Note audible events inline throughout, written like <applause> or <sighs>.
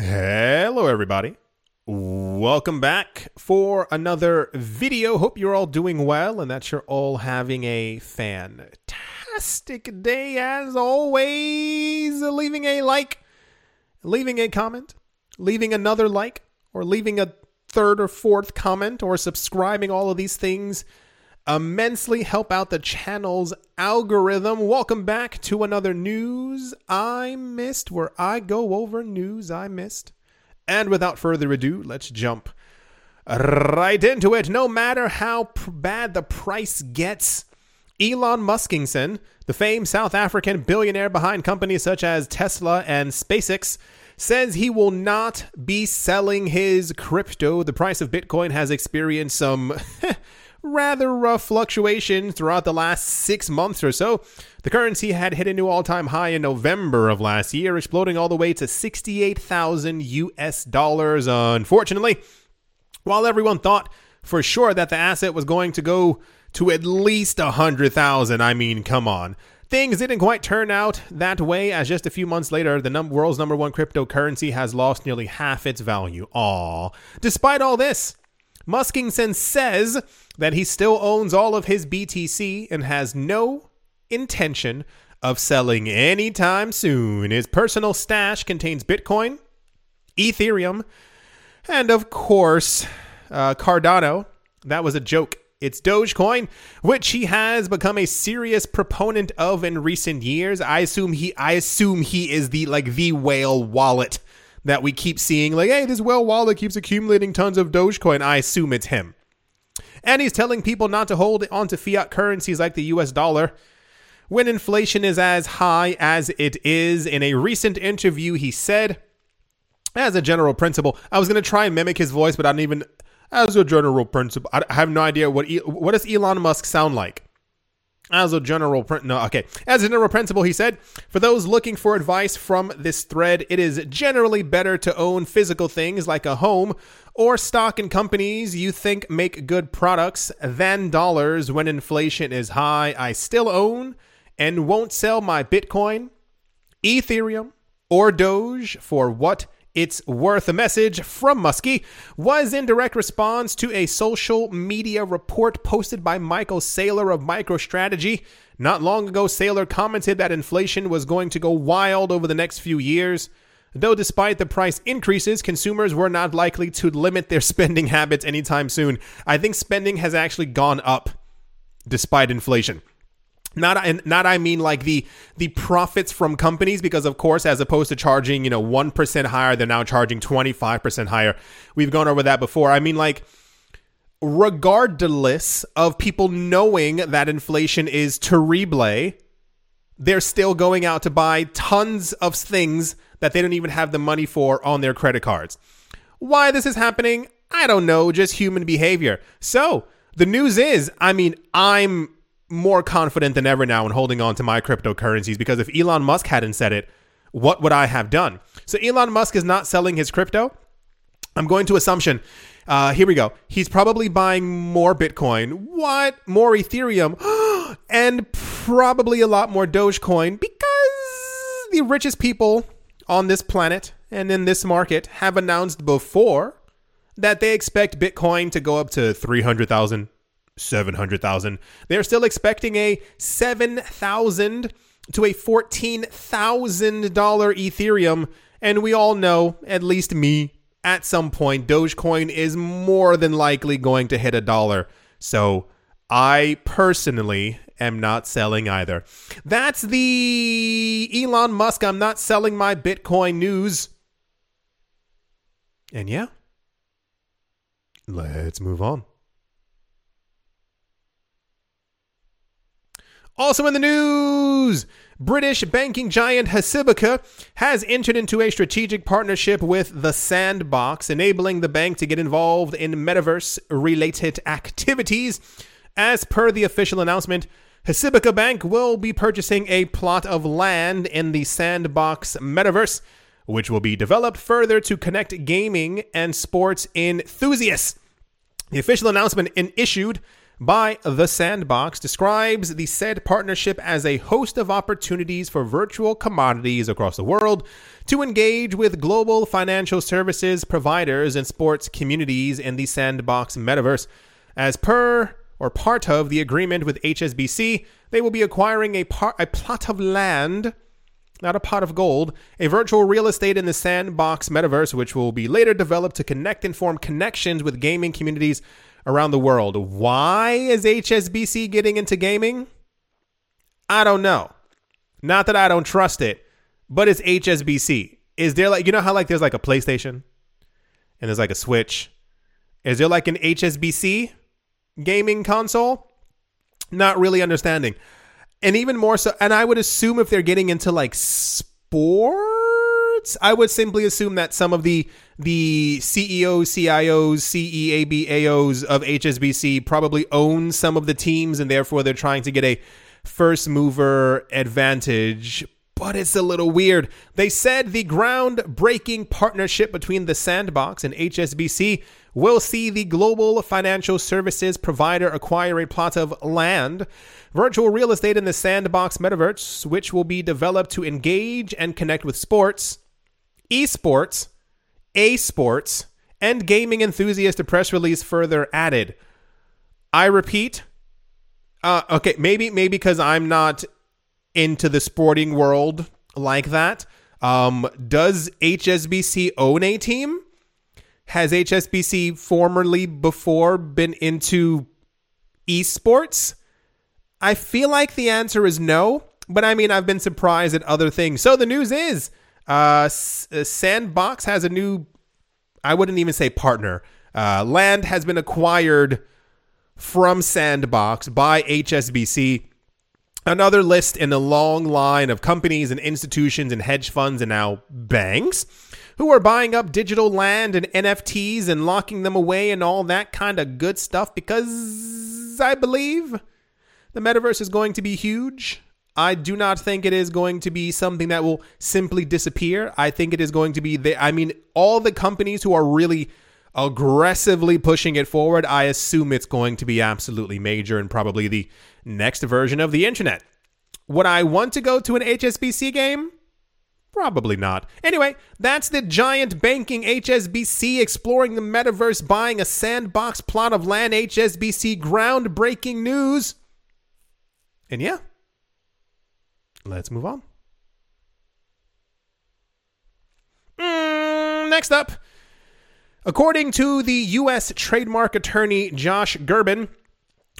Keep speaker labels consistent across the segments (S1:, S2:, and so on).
S1: Hello, everybody. Welcome back for another video. Hope you're all doing well and that you're all having a fantastic day as always. Leaving a like, leaving a comment, leaving another like, or leaving a third or fourth comment, or subscribing. All of these things immensely help out the channel's algorithm. Welcome back to another News I Missed, where I go over news I missed. And without further ado, let's jump right into it. No matter how bad the price gets, Elon Muskingson, the famed South African billionaire behind companies such as Tesla and SpaceX, says he will not be selling his crypto. The price of Bitcoin has experienced some <laughs> rather rough fluctuation throughout the last six months or so. The currency had hit a new all time high in November of last year, exploding all the way to 68,000 US dollars. Unfortunately, while everyone thought for sure that the asset was going to go to at least 100,000, I mean, come on. Things didn't quite turn out that way, as just a few months later, the num- world's number one cryptocurrency has lost nearly half its value. Aw. Despite all this, Muskingson says that he still owns all of his BTC and has no intention of selling anytime soon. His personal stash contains Bitcoin, Ethereum, and of course, uh, Cardano. That was a joke. It's Dogecoin, which he has become a serious proponent of in recent years. I assume he I assume he is the like the whale wallet that we keep seeing like hey this whale wallet keeps accumulating tons of Dogecoin. I assume it's him. And he's telling people not to hold onto fiat currencies like the US dollar when inflation is as high as it is. In a recent interview, he said, as a general principle, I was going to try and mimic his voice, but I don't even. As a general principle, I have no idea what what does Elon Musk sound like. As a general prin- no, okay. As a general principle, he said, for those looking for advice from this thread, it is generally better to own physical things like a home or stock in companies you think make good products than dollars when inflation is high. I still own and won't sell my Bitcoin, Ethereum, or Doge for what it's worth. A message from Muskie was in direct response to a social media report posted by Michael Saylor of MicroStrategy. Not long ago, Saylor commented that inflation was going to go wild over the next few years. Though despite the price increases, consumers were not likely to limit their <laughs> spending habits anytime soon. I think spending has actually gone up despite inflation. Not and not I mean like the the profits from companies because of course as opposed to charging you know one percent higher they're now charging twenty five percent higher. We've gone over that before. I mean like regardless of people knowing that inflation is terrible, they're still going out to buy tons of things that they don't even have the money for on their credit cards. Why this is happening, I don't know, just human behavior. So, the news is, I mean, I'm more confident than ever now in holding on to my cryptocurrencies because if Elon Musk hadn't said it, what would I have done? So Elon Musk is not selling his crypto. I'm going to assumption. Uh, here we go. He's probably buying more Bitcoin. What? More Ethereum. <gasps> and probably a lot more Dogecoin because the richest people on this planet and in this market have announced before that they expect Bitcoin to go up to 300,000, 700,000. They're still expecting a 7,000 to a $14,000 Ethereum. And we all know, at least me, at some point, Dogecoin is more than likely going to hit a dollar. So I personally am not selling either. That's the Elon Musk, I'm not selling my Bitcoin news. And yeah, let's move on. Also in the news, British banking giant Hasibuka has entered into a strategic partnership with The Sandbox, enabling the bank to get involved in metaverse related activities. As per the official announcement, Hasibuka Bank will be purchasing a plot of land in the Sandbox metaverse, which will be developed further to connect gaming and sports enthusiasts. The official announcement in issued by The Sandbox describes the said partnership as a host of opportunities for virtual commodities across the world to engage with global financial services providers and sports communities in the Sandbox metaverse. As per or part of the agreement with HSBC, they will be acquiring a, par- a plot of land not a pot of gold, a virtual real estate in the sandbox metaverse, which will be later developed to connect and form connections with gaming communities around the world. Why is HSBC getting into gaming? I don't know. Not that I don't trust it, but it's HSBC. Is there like, you know how like there's like a PlayStation and there's like a Switch? Is there like an HSBC gaming console? Not really understanding and even more so and i would assume if they're getting into like sports i would simply assume that some of the the ceos cios ceabaos of hsbc probably own some of the teams and therefore they're trying to get a first mover advantage but it's a little weird. They said the groundbreaking partnership between the Sandbox and HSBC will see the global financial services provider acquire a plot of land, virtual real estate in the Sandbox metaverse, which will be developed to engage and connect with sports, esports, a sports, and gaming enthusiast. A press release further added. I repeat, uh, okay, maybe maybe because I'm not into the sporting world like that. Um, does HSBC own a team? Has HSBC formerly before been into esports? I feel like the answer is no, but I mean, I've been surprised at other things. So the news is uh, uh Sandbox has a new, I wouldn't even say partner. Uh, land has been acquired from Sandbox by HSBC another list in a long line of companies and institutions and hedge funds and now banks who are buying up digital land and NFTs and locking them away and all that kind of good stuff because I believe the metaverse is going to be huge. I do not think it is going to be something that will simply disappear. I think it is going to be the I mean all the companies who are really aggressively pushing it forward, I assume it's going to be absolutely major and probably the next version of the internet. Would I want to go to an HSBC game? Probably not. Anyway, that's the giant banking HSBC exploring the metaverse, buying a sandbox plot of land HSBC groundbreaking news. And yeah, let's move on. Mm, next up, according to the U.S. trademark attorney Josh Gerben,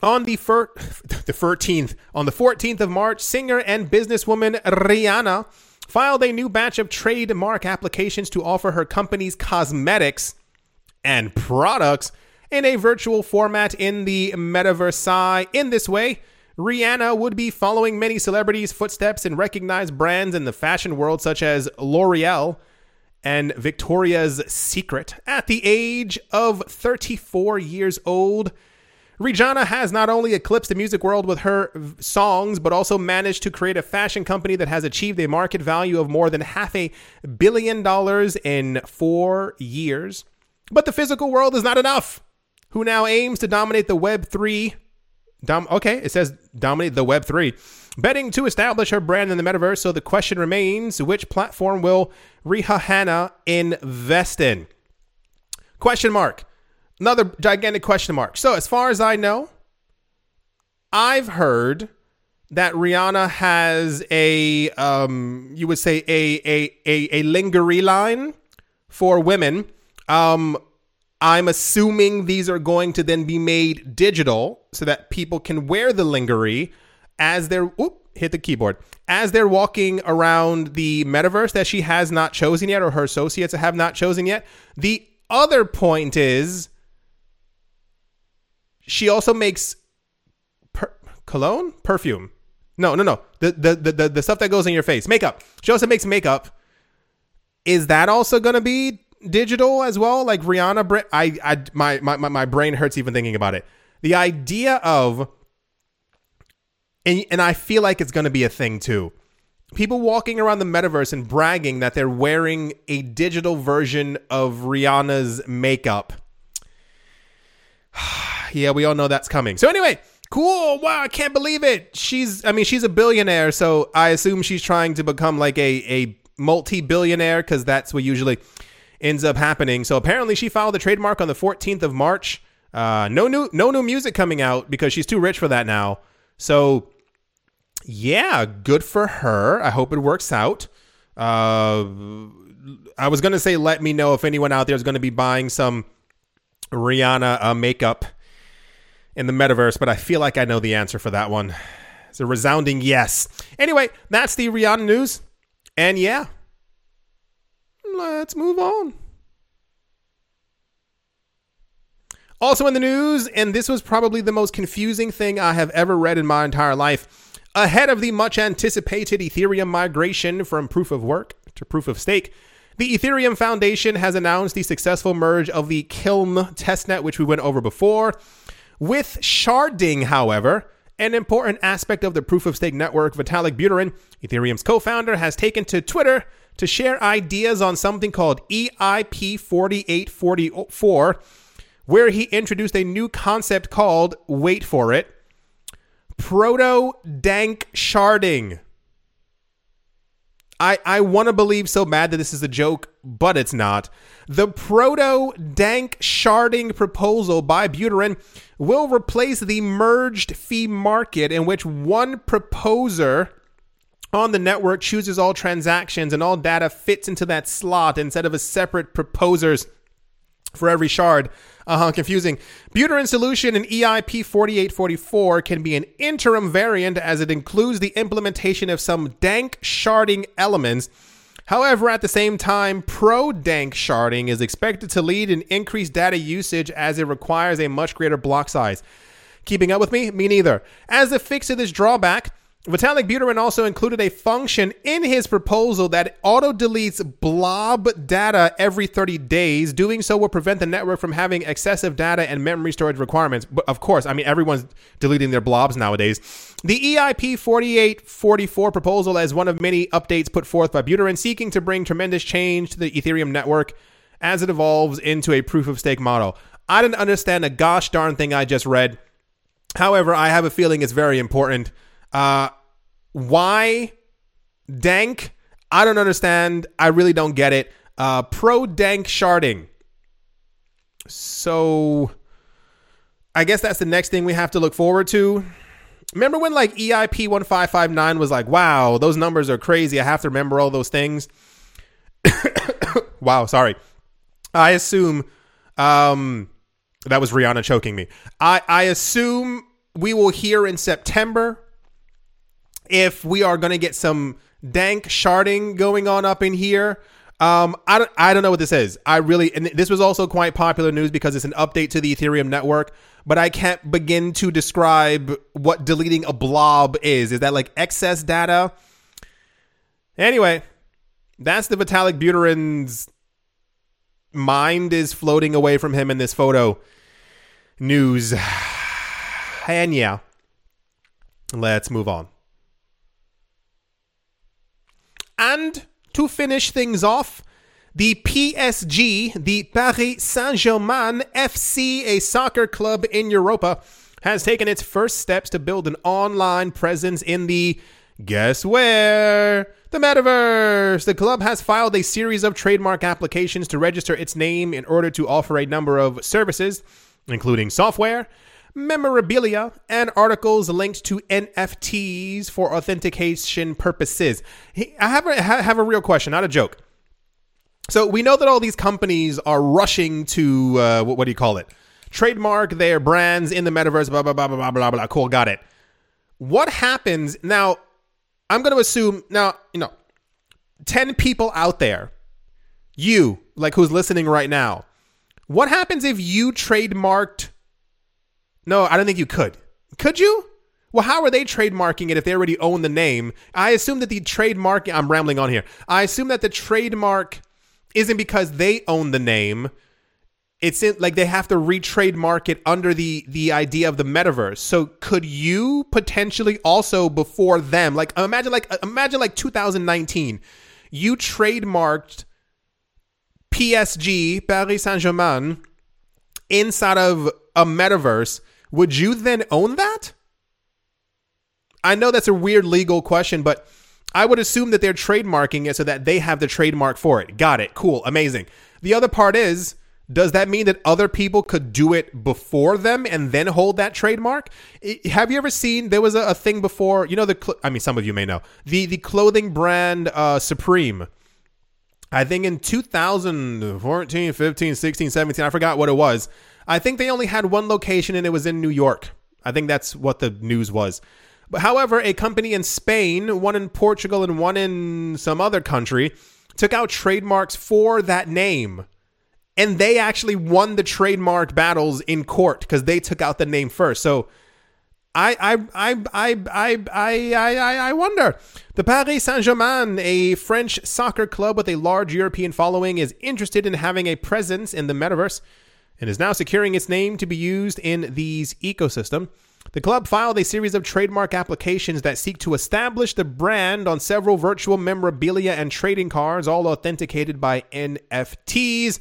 S1: on the fir- <laughs> the 13th, on the 14th of March, singer and businesswoman Rihanna filed a new batch of trademark applications to offer her company's cosmetics and products in a virtual format in the metaverse. In this way, Rihanna would be following many celebrities' footsteps and recognized brands in the fashion world such as L'Oreal and Victoria's Secret. At the age of 34 years old, Rihanna has not only eclipsed the music world with her songs, but also managed to create a fashion company that has achieved a market value of more than half a billion dollars in four years. But the physical world is not enough. Who now aims to dominate the Web3? Dom- okay, it says dominate the Web3. Betting to establish her brand in the metaverse. So the question remains which platform will Rihanna invest in? Question mark another gigantic question mark. So, as far as I know, I've heard that Rihanna has a, um, you would say a a a, a lingerie line for women. Um, I'm assuming these are going to then be made digital so that people can wear the lingerie as they're hit the keyboard as they're walking around the metaverse that she has not chosen yet or her associates have not chosen yet. The other point is she also makes per- cologne, perfume. No, no, no. The, the the the the stuff that goes in your face, makeup. She also makes makeup. Is that also going to be digital as well? Like Rihanna, I, I, my, my, my brain hurts even thinking about it. The idea of, and, and I feel like it's going to be a thing too. People walking around the metaverse and bragging that they're wearing a digital version of Rihanna's makeup. <sighs> yeah, we all know that's coming. So anyway, cool. Wow, I can't believe it. She's, I mean, she's a billionaire, so I assume she's trying to become like a a multi-billionaire because that's what usually ends up happening. So apparently, she filed the trademark on the 14th of March. Uh, no new, no new music coming out because she's too rich for that now. So yeah, good for her. I hope it works out. Uh, I was gonna say, let me know if anyone out there is gonna be buying some Rihanna uh, makeup in the metaverse, but I feel like I know the answer for that one. It's a resounding yes. Anyway, that's the Rihanna news. And yeah, let's move on. Also in the news, and this was probably the most confusing thing I have ever read in my entire life. Ahead of the much anticipated Ethereum migration from proof of work to proof of stake, the Ethereum Foundation has announced the successful merge of the Kiln testnet, which we went over before, with sharding, however. An important aspect of the proof of stake network, Vitalik Buterin, Ethereum's co founder, has taken to Twitter to share ideas on something called EIP 4844, where he introduced a new concept called, wait for it, proto dank sharding. I, I want to believe so bad that this is a joke, but it's not. The proto dank sharding proposal by Buterin will replace the merged fee market in which one proposer on the network chooses all transactions and all data fits into that slot instead of a separate proposers for every shard. Uh huh, confusing. Buterin's solution in EIP 4844 can be an interim variant as it includes the implementation of some dank sharding elements. However, at the same time, pro dank sharding is expected to lead in increased data usage as it requires a much greater block size. Keeping up with me? Me neither. As a fix to this drawback, Vitalik Buterin also included a function in his proposal that auto deletes blob data every 30 days. Doing so will prevent the network from having excessive data and memory storage requirements. But of course, I mean, everyone's deleting their blobs nowadays. The EIP 4844 proposal is one of many updates put forth by Buterin, seeking to bring tremendous change to the Ethereum network as it evolves into a proof of stake model. I didn't understand a gosh darn thing I just read. However, I have a feeling it's very important. Uh, why dank? I don't understand. I really don't get it. Uh, pro dank sharding. So I guess that's the next thing we have to look forward to. Remember when like EIP 1559 was like, wow, those numbers are crazy. I have to remember all those things. <coughs> wow, sorry. I assume um that was Rihanna choking me. I I assume we will hear in September if we are going to get some dank sharding going on up in here. Um, I don't, I don't know what this is. I really, and this was also quite popular news because it's an update to the Ethereum network, but I can't begin to describe what deleting a blob is. Is that like excess data? Anyway, that's the Vitalik Buterin's mind is floating away from him in this photo news. <sighs> And yeah, let's move on. And to finish things off, the PSG, the Paris Saint Germain FC, a soccer club in Europa, has taken its first steps to build an online presence in the guess where? The metaverse. The club has filed a series of trademark applications to register its name in order to offer a number of services, including software, memorabilia, and articles linked to NFTs for authentication purposes. I have a, have a real question, not a joke. So we know that all these companies are rushing to uh, what, do you call it? Trademark their brands in the metaverse. Blah blah blah blah blah blah. Cool, got it. What happens now? I'm going to assume now. You know, ten people out there, you like who's listening right now. What happens if you trademarked no, I don't think you could. Could you? Well, how are they trademarking it if they already own the name? I assume that the trademark, I'm rambling on here. I assume that the trademark isn't because they own the name. It's in, like they have to retrademark it under the the idea of the metaverse. So could you potentially also before them, like imagine like imagine like 2019, you trademarked PSG Paris Saint Germain inside of a metaverse, would you then own that? I know that's a weird legal question, but I would assume that they're trademarking it so that they have the trademark for it. Got it. Cool. Amazing. The other part is does that mean that other people could do it before them and then hold that trademark? Have you ever seen there was a, a thing before, you know the cl- I mean some of you may know. The the clothing brand uh, Supreme. I think in 2014, 15, 16, 17, I forgot what it was. I think they only had one location and it was in New York. I think that's what the news was. But however, a company in Spain, one in Portugal, and one in some other country took out trademarks for that name. And they actually won the trademark battles in court because they took out the name first. So I I I I I I I, I wonder. The Paris Saint-Germain, a French soccer club with a large European following, is interested in having a presence in the metaverse and is now securing its name to be used in these ecosystem. The club filed a series of trademark applications that seek to establish the brand on several virtual memorabilia and trading cards, all authenticated by NFTs.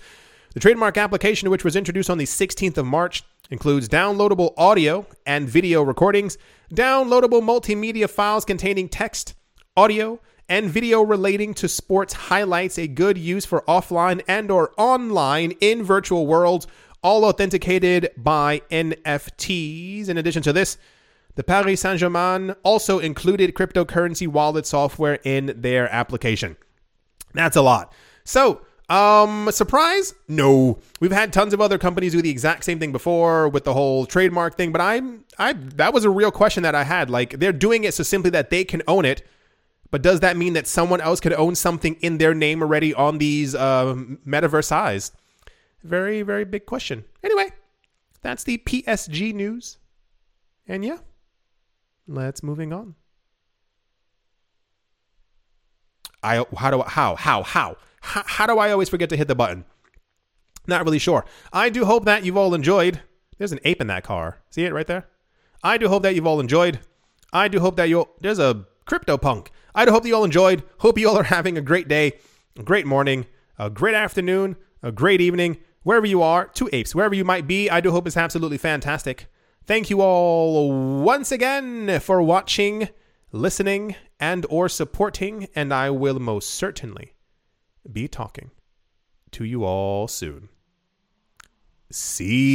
S1: The trademark application, which was introduced on the 16th of March, includes downloadable audio and video recordings, downloadable multimedia files containing text, audio, and video relating to sports highlights a good use for offline and or online in virtual worlds all authenticated by NFTs. In addition to this, the Paris Saint Germain also included cryptocurrency wallet software in their application. That's a lot. So, um, surprise? No. We've had tons of other companies do the exact same thing before with the whole trademark thing, but I'm I that was a real question that I had. Like they're doing it so simply that they can own it, but does that mean that someone else could own something in their name already on these uh, metaverse eyes? Very, very big question. Anyway, that's the PSG news. And yeah, let's moving on. I how do I, how how how how, do I always forget to hit the button? Not really sure. I do hope that you've all enjoyed. There's an ape in that car. See it right there? I do hope that you've all enjoyed. I do hope that you'll. There's a crypto punk. I do hope that you all enjoyed. Hope you all are <laughs> having a great day, a great morning, a great afternoon, a great evening, wherever you are. Two apes, wherever you might be. I do hope it's absolutely fantastic. Thank you all once again for watching, listening, and or supporting, and I will most certainly be talking to you all soon. See